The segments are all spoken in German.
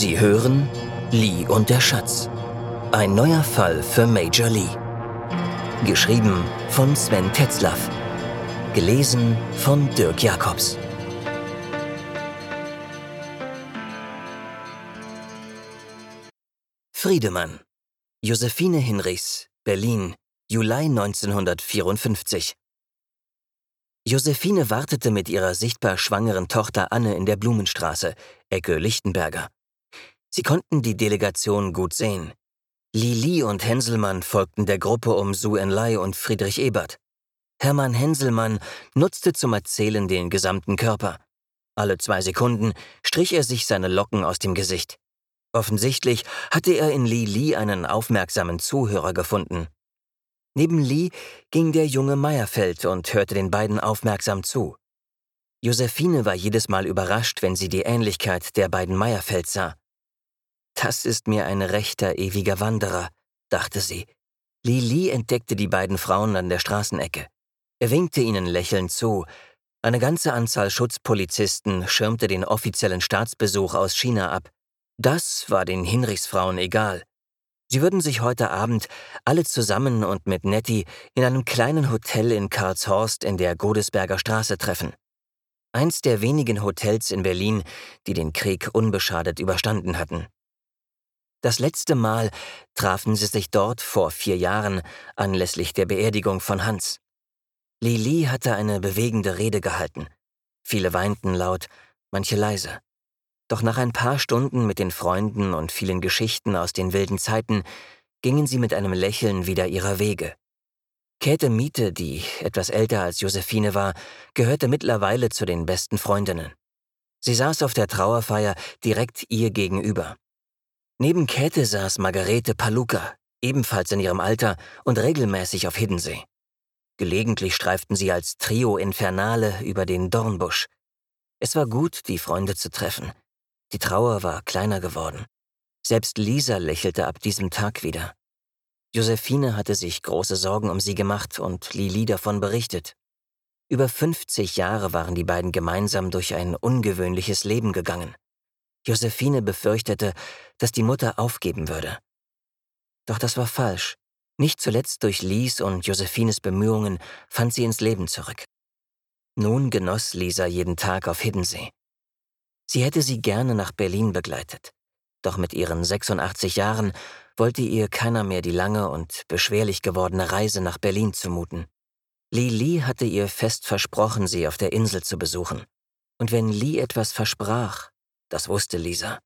Sie hören Lee und der Schatz. Ein neuer Fall für Major Lee. Geschrieben von Sven Tetzlaff. Gelesen von Dirk Jacobs. Friedemann. Josephine Hinrichs, Berlin, Juli 1954. Josephine wartete mit ihrer sichtbar schwangeren Tochter Anne in der Blumenstraße, Ecke Lichtenberger. Sie konnten die Delegation gut sehen. Lili und Henselmann folgten der Gruppe um Su Enlai und Friedrich Ebert. Hermann Henselmann nutzte zum Erzählen den gesamten Körper. Alle zwei Sekunden strich er sich seine Locken aus dem Gesicht. Offensichtlich hatte er in Li Li einen aufmerksamen Zuhörer gefunden. Neben Lee ging der junge Meyerfeld und hörte den beiden aufmerksam zu. Josephine war jedes Mal überrascht, wenn sie die Ähnlichkeit der beiden Meyerfelds sah. Das ist mir ein rechter, ewiger Wanderer, dachte sie. Lili entdeckte die beiden Frauen an der Straßenecke. Er winkte ihnen lächelnd zu. Eine ganze Anzahl Schutzpolizisten schirmte den offiziellen Staatsbesuch aus China ab. Das war den Hinrichsfrauen egal. Sie würden sich heute Abend alle zusammen und mit Nettie in einem kleinen Hotel in Karlshorst in der Godesberger Straße treffen. Eins der wenigen Hotels in Berlin, die den Krieg unbeschadet überstanden hatten. Das letzte Mal trafen sie sich dort vor vier Jahren anlässlich der Beerdigung von Hans. Lili hatte eine bewegende Rede gehalten. Viele weinten laut, manche leise. Doch nach ein paar Stunden mit den Freunden und vielen Geschichten aus den wilden Zeiten gingen sie mit einem Lächeln wieder ihrer Wege. Käthe Miete, die etwas älter als Josephine war, gehörte mittlerweile zu den besten Freundinnen. Sie saß auf der Trauerfeier direkt ihr gegenüber. Neben Käthe saß Margarete Paluca, ebenfalls in ihrem Alter und regelmäßig auf Hiddensee. Gelegentlich streiften sie als Trio Infernale über den Dornbusch. Es war gut, die Freunde zu treffen. Die Trauer war kleiner geworden. Selbst Lisa lächelte ab diesem Tag wieder. Josephine hatte sich große Sorgen um sie gemacht und Lili davon berichtet. Über 50 Jahre waren die beiden gemeinsam durch ein ungewöhnliches Leben gegangen. Josephine befürchtete, dass die Mutter aufgeben würde. Doch das war falsch. Nicht zuletzt durch Lies und Josephines Bemühungen fand sie ins Leben zurück. Nun genoss Lisa jeden Tag auf Hiddensee. Sie hätte sie gerne nach Berlin begleitet. Doch mit ihren 86 Jahren wollte ihr keiner mehr die lange und beschwerlich gewordene Reise nach Berlin zumuten. Li Li hatte ihr fest versprochen, sie auf der Insel zu besuchen. Und wenn Li etwas versprach, das wusste Lisa,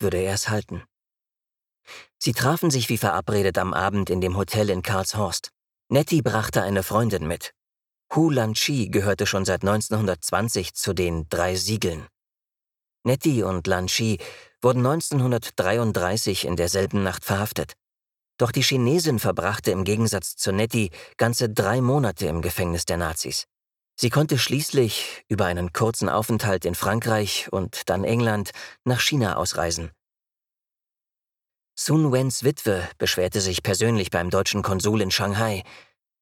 würde er es halten. Sie trafen sich wie verabredet am Abend in dem Hotel in Karlshorst. Nettie brachte eine Freundin mit. Hu Lan Chi gehörte schon seit 1920 zu den drei Siegeln. Nettie und Lan Shi wurden 1933 in derselben Nacht verhaftet. Doch die Chinesin verbrachte im Gegensatz zu Nettie ganze drei Monate im Gefängnis der Nazis. Sie konnte schließlich über einen kurzen Aufenthalt in Frankreich und dann England nach China ausreisen. Sun Wens Witwe beschwerte sich persönlich beim deutschen Konsul in Shanghai,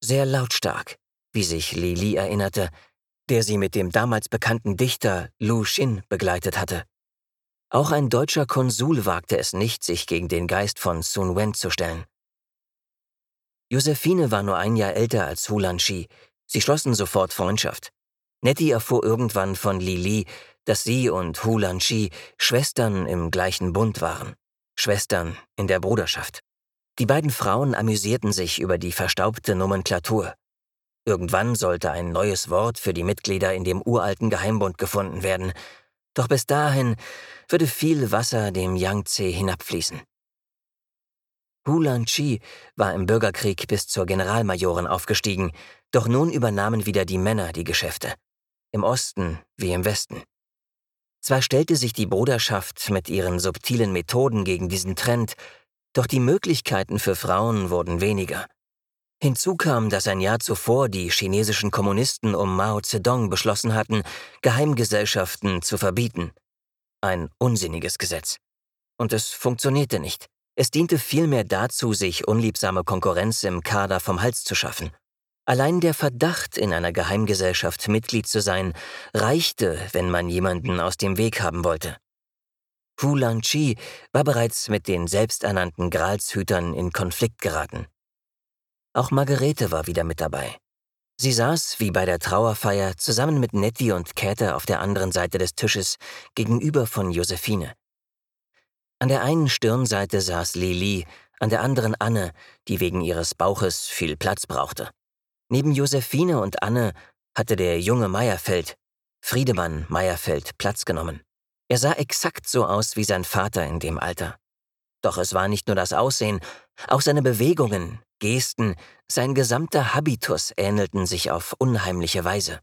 sehr lautstark, wie sich Li Li erinnerte, der sie mit dem damals bekannten Dichter Lu Xin begleitet hatte. Auch ein deutscher Konsul wagte es nicht, sich gegen den Geist von Sun Wen zu stellen. Josephine war nur ein Jahr älter als Hu Lanchi. Sie schlossen sofort Freundschaft. Nettie erfuhr irgendwann von Li Li, dass sie und Hu Lanchi Schwestern im gleichen Bund waren. Schwestern in der Bruderschaft. Die beiden Frauen amüsierten sich über die verstaubte Nomenklatur. Irgendwann sollte ein neues Wort für die Mitglieder in dem uralten Geheimbund gefunden werden. Doch bis dahin würde viel Wasser dem Yangtze hinabfließen. Hu Lan-chi war im Bürgerkrieg bis zur Generalmajorin aufgestiegen, doch nun übernahmen wieder die Männer die Geschäfte. Im Osten wie im Westen. Zwar stellte sich die Bruderschaft mit ihren subtilen Methoden gegen diesen Trend, doch die Möglichkeiten für Frauen wurden weniger. Hinzu kam, dass ein Jahr zuvor die chinesischen Kommunisten um Mao Zedong beschlossen hatten, Geheimgesellschaften zu verbieten. Ein unsinniges Gesetz. Und es funktionierte nicht. Es diente vielmehr dazu, sich unliebsame Konkurrenz im Kader vom Hals zu schaffen. Allein der Verdacht, in einer Geheimgesellschaft Mitglied zu sein, reichte, wenn man jemanden aus dem Weg haben wollte. Hu Lan-chi war bereits mit den selbsternannten Gralshütern in Konflikt geraten. Auch Margarete war wieder mit dabei. Sie saß, wie bei der Trauerfeier, zusammen mit Nettie und Käthe auf der anderen Seite des Tisches, gegenüber von Josephine. An der einen Stirnseite saß Lili, an der anderen Anne, die wegen ihres Bauches viel Platz brauchte. Neben Josephine und Anne hatte der junge Meyerfeld, Friedemann Meyerfeld, Platz genommen. Er sah exakt so aus wie sein Vater in dem Alter. Doch es war nicht nur das Aussehen, auch seine Bewegungen, Gesten, sein gesamter Habitus ähnelten sich auf unheimliche Weise.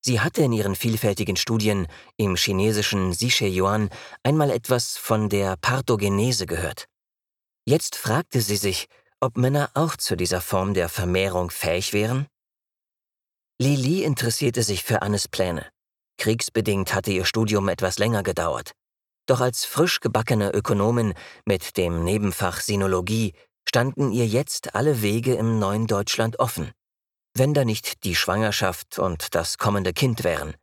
Sie hatte in ihren vielfältigen Studien im chinesischen Yuan einmal etwas von der Parthogenese gehört. Jetzt fragte sie sich, ob Männer auch zu dieser Form der Vermehrung fähig wären? Lili interessierte sich für Annes Pläne. Kriegsbedingt hatte ihr Studium etwas länger gedauert. Doch als frisch gebackene Ökonomin mit dem Nebenfach Sinologie standen ihr jetzt alle Wege im neuen Deutschland offen, wenn da nicht die Schwangerschaft und das kommende Kind wären.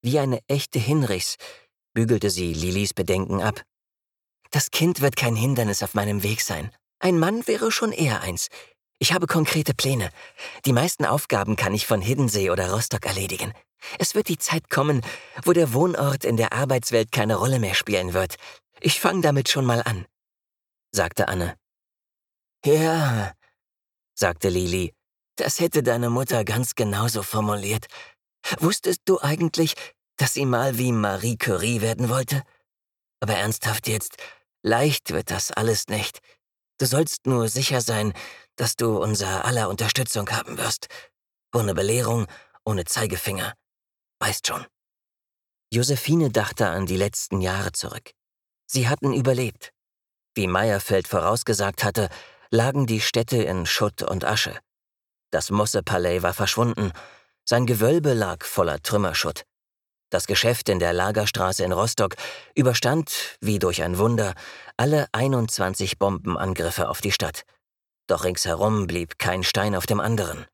Wie eine echte Hinrichs bügelte sie Lilis Bedenken ab. Das Kind wird kein Hindernis auf meinem Weg sein. Ein Mann wäre schon eher eins. Ich habe konkrete Pläne. Die meisten Aufgaben kann ich von Hiddensee oder Rostock erledigen. Es wird die Zeit kommen, wo der Wohnort in der Arbeitswelt keine Rolle mehr spielen wird. Ich fange damit schon mal an, sagte Anne. Ja, sagte Lili, das hätte deine Mutter ganz genauso formuliert. Wusstest du eigentlich, dass sie mal wie Marie Curie werden wollte? Aber ernsthaft jetzt, leicht wird das alles nicht. Du sollst nur sicher sein, dass du unser aller Unterstützung haben wirst. Ohne Belehrung, ohne Zeigefinger. Weißt schon. Josephine dachte an die letzten Jahre zurück. Sie hatten überlebt. Wie Meyerfeld vorausgesagt hatte, lagen die Städte in Schutt und Asche. Das Mosse-Palais war verschwunden, sein Gewölbe lag voller Trümmerschutt. Das Geschäft in der Lagerstraße in Rostock überstand, wie durch ein Wunder, alle 21 Bombenangriffe auf die Stadt. Doch ringsherum blieb kein Stein auf dem anderen.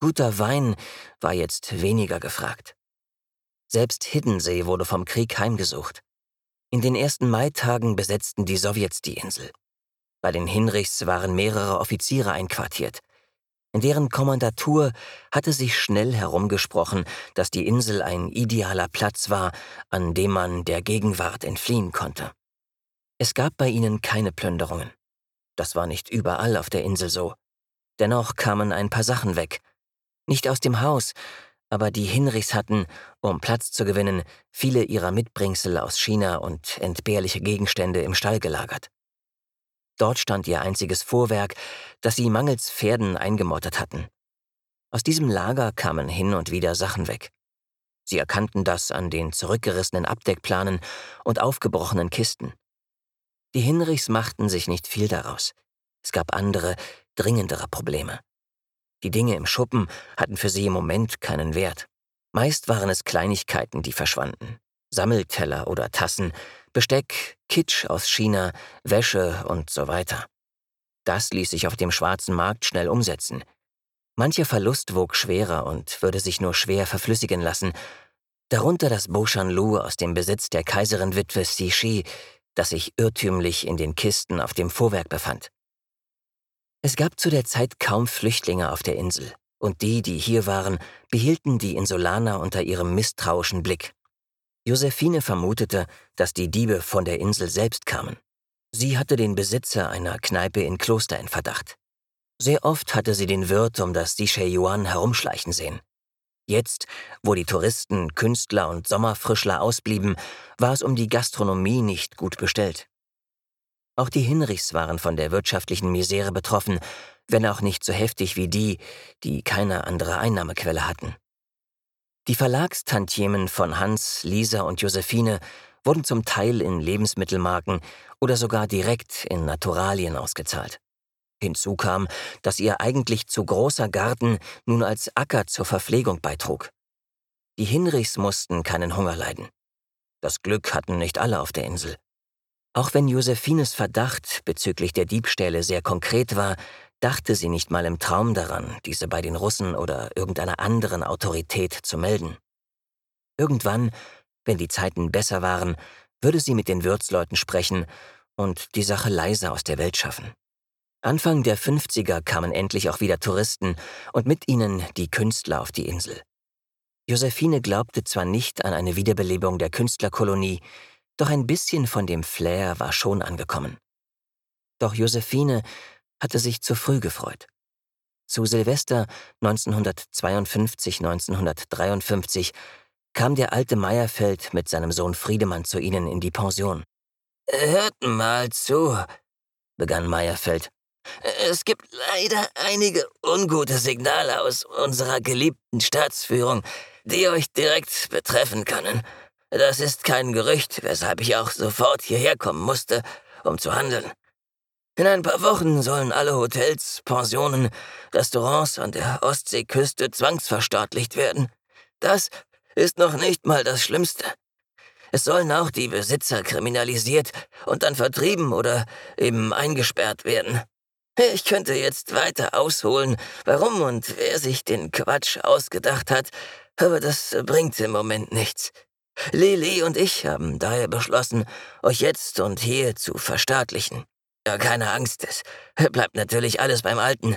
Guter Wein war jetzt weniger gefragt. Selbst Hiddensee wurde vom Krieg heimgesucht. In den ersten Maitagen besetzten die Sowjets die Insel. Bei den Hinrichs waren mehrere Offiziere einquartiert. In deren Kommandatur hatte sich schnell herumgesprochen, dass die Insel ein idealer Platz war, an dem man der Gegenwart entfliehen konnte. Es gab bei ihnen keine Plünderungen. Das war nicht überall auf der Insel so. Dennoch kamen ein paar Sachen weg. Nicht aus dem Haus, aber die Hinrichs hatten, um Platz zu gewinnen, viele ihrer Mitbringsel aus China und entbehrliche Gegenstände im Stall gelagert. Dort stand ihr einziges Fuhrwerk, das sie mangels Pferden eingemottet hatten. Aus diesem Lager kamen hin und wieder Sachen weg. Sie erkannten das an den zurückgerissenen Abdeckplanen und aufgebrochenen Kisten. Die Hinrichs machten sich nicht viel daraus. Es gab andere, dringendere Probleme. Die Dinge im Schuppen hatten für sie im Moment keinen Wert. Meist waren es Kleinigkeiten, die verschwanden. Sammelteller oder Tassen, Besteck, Kitsch aus China, Wäsche und so weiter. Das ließ sich auf dem schwarzen Markt schnell umsetzen. Mancher Verlust wog schwerer und würde sich nur schwer verflüssigen lassen, darunter das Lu aus dem Besitz der Kaiserin-Witwe Xi das sich irrtümlich in den Kisten auf dem Vorwerk befand. Es gab zu der Zeit kaum Flüchtlinge auf der Insel, und die, die hier waren, behielten die Insulaner unter ihrem misstrauischen Blick. Josephine vermutete, dass die Diebe von der Insel selbst kamen. Sie hatte den Besitzer einer Kneipe in Kloster in Verdacht. Sehr oft hatte sie den Wirt um das Yuan herumschleichen sehen. Jetzt, wo die Touristen, Künstler und Sommerfrischler ausblieben, war es um die Gastronomie nicht gut bestellt. Auch die Hinrichs waren von der wirtschaftlichen Misere betroffen, wenn auch nicht so heftig wie die, die keine andere Einnahmequelle hatten. Die Verlagstantiemen von Hans, Lisa und Josephine wurden zum Teil in Lebensmittelmarken oder sogar direkt in Naturalien ausgezahlt. Hinzu kam, dass ihr eigentlich zu großer Garten nun als Acker zur Verpflegung beitrug. Die Hinrichs mussten keinen Hunger leiden. Das Glück hatten nicht alle auf der Insel. Auch wenn Josephines Verdacht bezüglich der Diebstähle sehr konkret war, dachte sie nicht mal im Traum daran, diese bei den Russen oder irgendeiner anderen Autorität zu melden. Irgendwann, wenn die Zeiten besser waren, würde sie mit den Wirtsleuten sprechen und die Sache leise aus der Welt schaffen. Anfang der 50er kamen endlich auch wieder Touristen und mit ihnen die Künstler auf die Insel. Josephine glaubte zwar nicht an eine Wiederbelebung der Künstlerkolonie, doch ein bisschen von dem Flair war schon angekommen. Doch Josephine hatte sich zu früh gefreut. Zu Silvester 1952-1953 kam der alte Meyerfeld mit seinem Sohn Friedemann zu ihnen in die Pension. Hört mal zu, begann Meyerfeld. Es gibt leider einige ungute Signale aus unserer geliebten Staatsführung, die euch direkt betreffen können. Das ist kein Gerücht, weshalb ich auch sofort hierher kommen musste, um zu handeln. In ein paar Wochen sollen alle Hotels, Pensionen, Restaurants an der Ostseeküste zwangsverstaatlicht werden. Das ist noch nicht mal das Schlimmste. Es sollen auch die Besitzer kriminalisiert und dann vertrieben oder eben eingesperrt werden. Ich könnte jetzt weiter ausholen, warum und wer sich den Quatsch ausgedacht hat, aber das bringt im Moment nichts. Lili und ich haben daher beschlossen, euch jetzt und hier zu verstaatlichen. Ja, keine Angst, es bleibt natürlich alles beim Alten.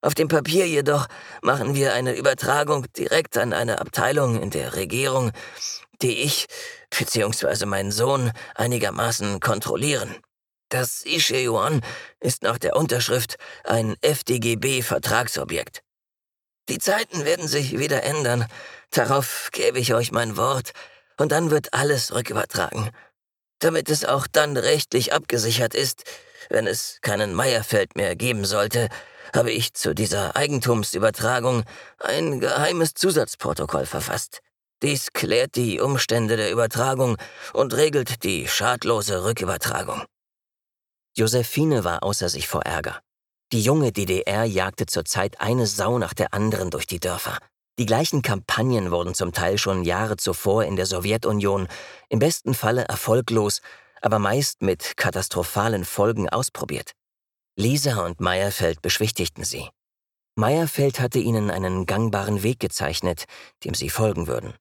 Auf dem Papier jedoch machen wir eine Übertragung direkt an eine Abteilung in der Regierung, die ich bzw. mein Sohn einigermaßen kontrollieren. Das Isheyuan ist nach der Unterschrift ein FDGB-Vertragsobjekt. Die Zeiten werden sich wieder ändern, darauf gebe ich euch mein Wort, und dann wird alles rückübertragen. Damit es auch dann rechtlich abgesichert ist, wenn es keinen Meierfeld mehr geben sollte, habe ich zu dieser Eigentumsübertragung ein geheimes Zusatzprotokoll verfasst. Dies klärt die Umstände der Übertragung und regelt die schadlose Rückübertragung. Josephine war außer sich vor Ärger. Die junge DDR jagte zurzeit eine Sau nach der anderen durch die Dörfer. Die gleichen Kampagnen wurden zum Teil schon Jahre zuvor in der Sowjetunion, im besten Falle erfolglos, aber meist mit katastrophalen Folgen ausprobiert. Lisa und Meyerfeld beschwichtigten sie. Meyerfeld hatte ihnen einen gangbaren Weg gezeichnet, dem sie folgen würden.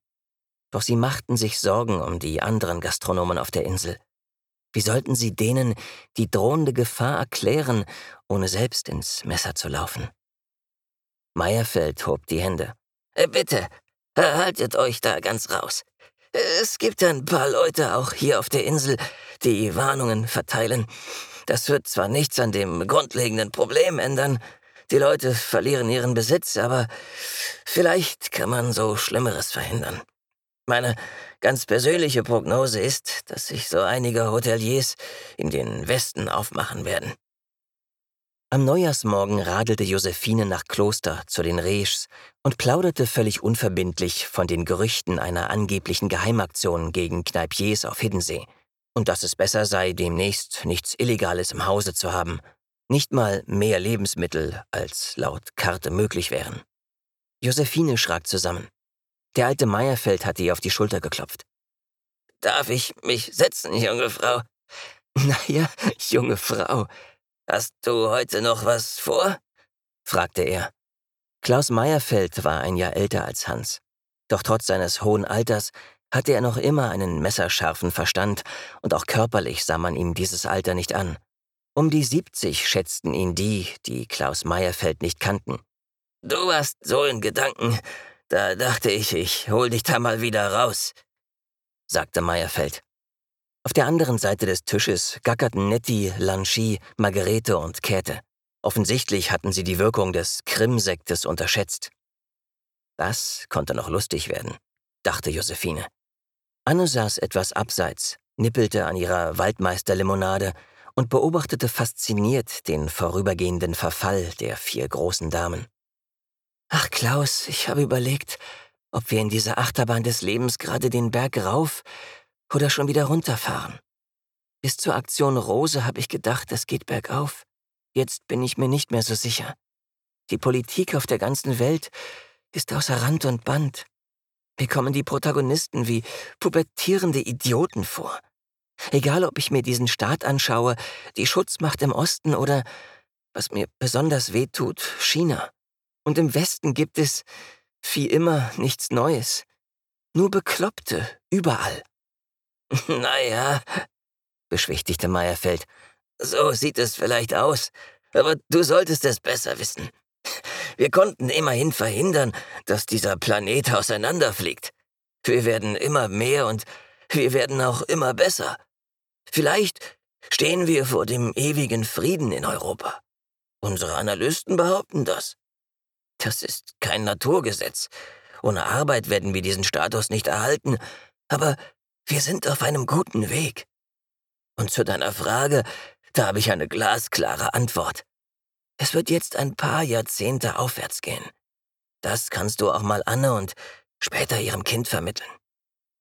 Doch sie machten sich Sorgen um die anderen Gastronomen auf der Insel. Wie sollten sie denen die drohende Gefahr erklären, ohne selbst ins Messer zu laufen? Meyerfeld hob die Hände. Äh, bitte, haltet euch da ganz raus. Es gibt ein paar Leute auch hier auf der Insel, die Warnungen verteilen. Das wird zwar nichts an dem grundlegenden Problem ändern, die Leute verlieren ihren Besitz, aber vielleicht kann man so Schlimmeres verhindern. Meine ganz persönliche Prognose ist, dass sich so einige Hoteliers in den Westen aufmachen werden. Am Neujahrsmorgen radelte Josephine nach Kloster zu den Reschs und plauderte völlig unverbindlich von den Gerüchten einer angeblichen Geheimaktion gegen Kneipiers auf Hiddensee und dass es besser sei, demnächst nichts Illegales im Hause zu haben, nicht mal mehr Lebensmittel als laut Karte möglich wären. Josephine schrak zusammen. Der alte Meierfeld hatte ihr auf die Schulter geklopft. Darf ich mich setzen, junge Frau? Na ja, junge Frau. Hast du heute noch was vor? fragte er. Klaus Meierfeld war ein Jahr älter als Hans. Doch trotz seines hohen Alters hatte er noch immer einen messerscharfen Verstand und auch körperlich sah man ihm dieses Alter nicht an. Um die 70 schätzten ihn die, die Klaus Meierfeld nicht kannten. Du warst so in Gedanken, da dachte ich, ich hol dich da mal wieder raus, sagte Meyerfeld. Auf der anderen Seite des Tisches gackerten Nettie, Lanchi, Margarete und Käthe. Offensichtlich hatten sie die Wirkung des Krimsektes unterschätzt. Das konnte noch lustig werden, dachte Josephine. Anne saß etwas abseits, nippelte an ihrer Waldmeisterlimonade und beobachtete fasziniert den vorübergehenden Verfall der vier großen Damen. Ach, Klaus, ich habe überlegt, ob wir in dieser Achterbahn des Lebens gerade den Berg rauf oder schon wieder runterfahren. Bis zur Aktion Rose habe ich gedacht, es geht bergauf. Jetzt bin ich mir nicht mehr so sicher. Die Politik auf der ganzen Welt ist außer Rand und Band. Mir kommen die Protagonisten wie pubertierende Idioten vor. Egal, ob ich mir diesen Staat anschaue, die Schutzmacht im Osten oder, was mir besonders weh tut, China. Und im Westen gibt es, wie immer, nichts Neues. Nur Bekloppte, überall. Naja, beschwichtigte Meyerfeld, so sieht es vielleicht aus, aber du solltest es besser wissen. Wir konnten immerhin verhindern, dass dieser Planet auseinanderfliegt. Wir werden immer mehr und wir werden auch immer besser. Vielleicht stehen wir vor dem ewigen Frieden in Europa. Unsere Analysten behaupten das. Das ist kein Naturgesetz. Ohne Arbeit werden wir diesen Status nicht erhalten, aber wir sind auf einem guten Weg. Und zu deiner Frage, da habe ich eine glasklare Antwort. Es wird jetzt ein paar Jahrzehnte aufwärts gehen. Das kannst du auch mal Anne und später ihrem Kind vermitteln.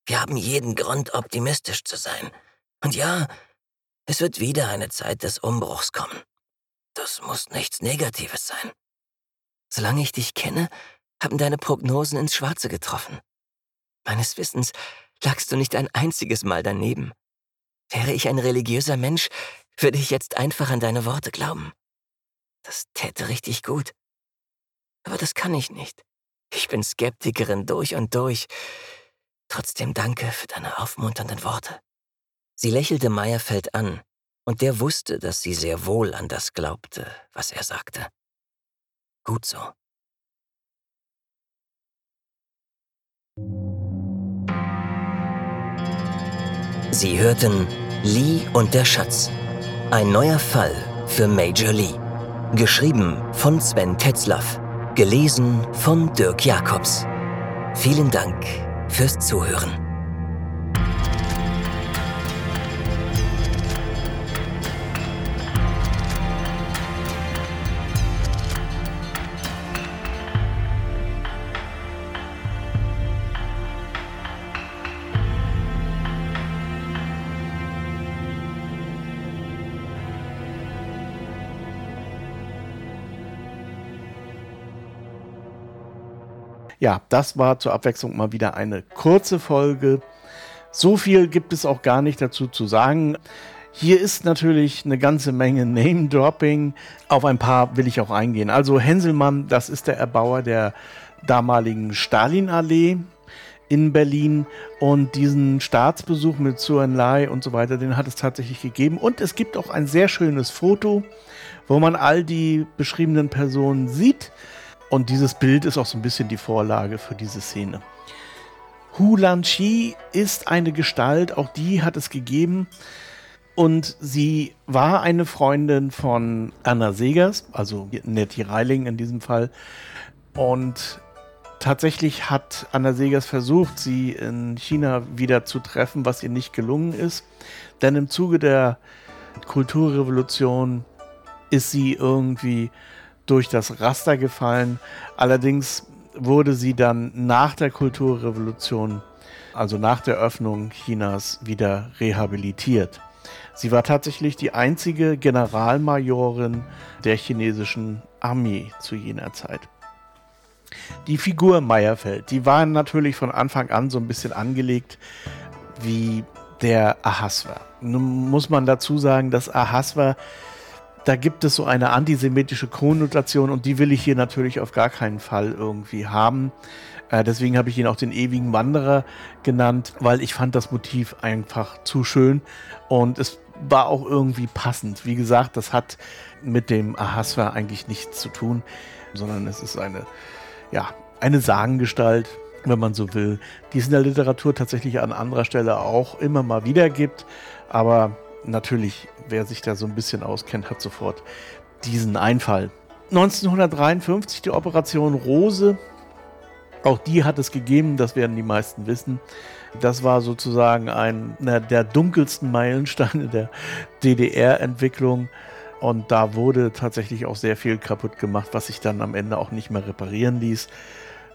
Wir haben jeden Grund, optimistisch zu sein. Und ja, es wird wieder eine Zeit des Umbruchs kommen. Das muss nichts Negatives sein. Solange ich dich kenne, haben deine Prognosen ins Schwarze getroffen. Meines Wissens lagst du nicht ein einziges Mal daneben. Wäre ich ein religiöser Mensch, würde ich jetzt einfach an deine Worte glauben. Das täte richtig gut. Aber das kann ich nicht. Ich bin Skeptikerin durch und durch. Trotzdem danke für deine aufmunternden Worte. Sie lächelte Meyerfeld an, und der wusste, dass sie sehr wohl an das glaubte, was er sagte. Gut so. Sie hörten Lee und der Schatz. Ein neuer Fall für Major Lee. Geschrieben von Sven Tetzlaff. Gelesen von Dirk Jacobs. Vielen Dank fürs Zuhören. Ja, das war zur Abwechslung mal wieder eine kurze Folge. So viel gibt es auch gar nicht dazu zu sagen. Hier ist natürlich eine ganze Menge Name-Dropping. Auf ein paar will ich auch eingehen. Also Henselmann, das ist der Erbauer der damaligen Stalinallee in Berlin und diesen Staatsbesuch mit Suan Lai und so weiter, den hat es tatsächlich gegeben. Und es gibt auch ein sehr schönes Foto, wo man all die beschriebenen Personen sieht. Und dieses Bild ist auch so ein bisschen die Vorlage für diese Szene. Hu Lan-chi ist eine Gestalt, auch die hat es gegeben. Und sie war eine Freundin von Anna Segers, also Nettie Reiling in diesem Fall. Und tatsächlich hat Anna Segers versucht, sie in China wieder zu treffen, was ihr nicht gelungen ist. Denn im Zuge der Kulturrevolution ist sie irgendwie durch das Raster gefallen. Allerdings wurde sie dann nach der Kulturrevolution, also nach der Öffnung Chinas, wieder rehabilitiert. Sie war tatsächlich die einzige Generalmajorin der chinesischen Armee zu jener Zeit. Die Figur Meyerfeld, die war natürlich von Anfang an so ein bisschen angelegt wie der Ahasver. Nun muss man dazu sagen, dass Ahasver da gibt es so eine antisemitische Konnotation und die will ich hier natürlich auf gar keinen Fall irgendwie haben. Äh, deswegen habe ich ihn auch den ewigen Wanderer genannt, weil ich fand das Motiv einfach zu schön und es war auch irgendwie passend. Wie gesagt, das hat mit dem Ahasver eigentlich nichts zu tun, sondern es ist eine, ja, eine Sagengestalt, wenn man so will, die es in der Literatur tatsächlich an anderer Stelle auch immer mal wieder gibt. Aber natürlich, wer sich da so ein bisschen auskennt, hat sofort diesen Einfall. 1953 die Operation Rose. Auch die hat es gegeben, das werden die meisten wissen. Das war sozusagen einer der dunkelsten Meilensteine der DDR-Entwicklung. Und da wurde tatsächlich auch sehr viel kaputt gemacht, was sich dann am Ende auch nicht mehr reparieren ließ.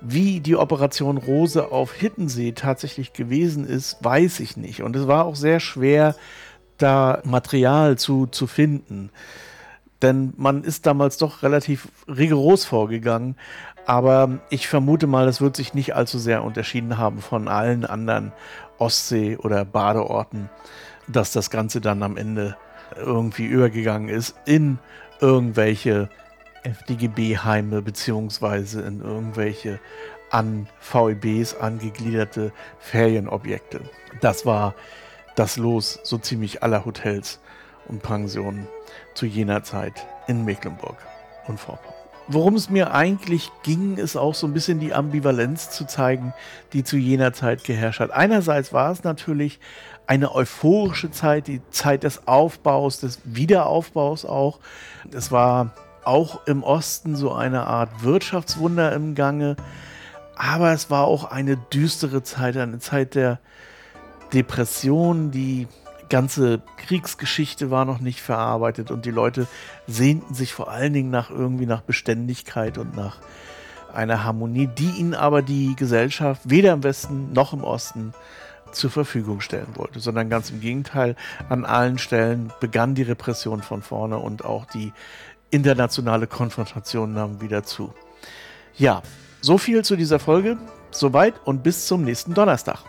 Wie die Operation Rose auf Hittensee tatsächlich gewesen ist, weiß ich nicht. Und es war auch sehr schwer, da Material zu, zu finden. Denn man ist damals doch relativ rigoros vorgegangen. Aber ich vermute mal, das wird sich nicht allzu sehr unterschieden haben von allen anderen Ostsee- oder Badeorten, dass das Ganze dann am Ende irgendwie übergegangen ist in irgendwelche FDGB-Heime beziehungsweise in irgendwelche an VEBs angegliederte Ferienobjekte. Das war das Los so ziemlich aller Hotels und Pensionen zu jener Zeit in Mecklenburg und Vorpommern. Worum es mir eigentlich ging, ist auch so ein bisschen die Ambivalenz zu zeigen, die zu jener Zeit geherrscht hat. Einerseits war es natürlich eine euphorische Zeit, die Zeit des Aufbaus, des Wiederaufbaus auch. Es war auch im Osten so eine Art Wirtschaftswunder im Gange, aber es war auch eine düstere Zeit, eine Zeit der Depression, die ganze Kriegsgeschichte war noch nicht verarbeitet und die Leute sehnten sich vor allen Dingen nach irgendwie nach Beständigkeit und nach einer Harmonie, die ihnen aber die Gesellschaft weder im Westen noch im Osten zur Verfügung stellen wollte, sondern ganz im Gegenteil, an allen Stellen begann die Repression von vorne und auch die internationale Konfrontation nahm wieder zu. Ja, so viel zu dieser Folge. Soweit und bis zum nächsten Donnerstag.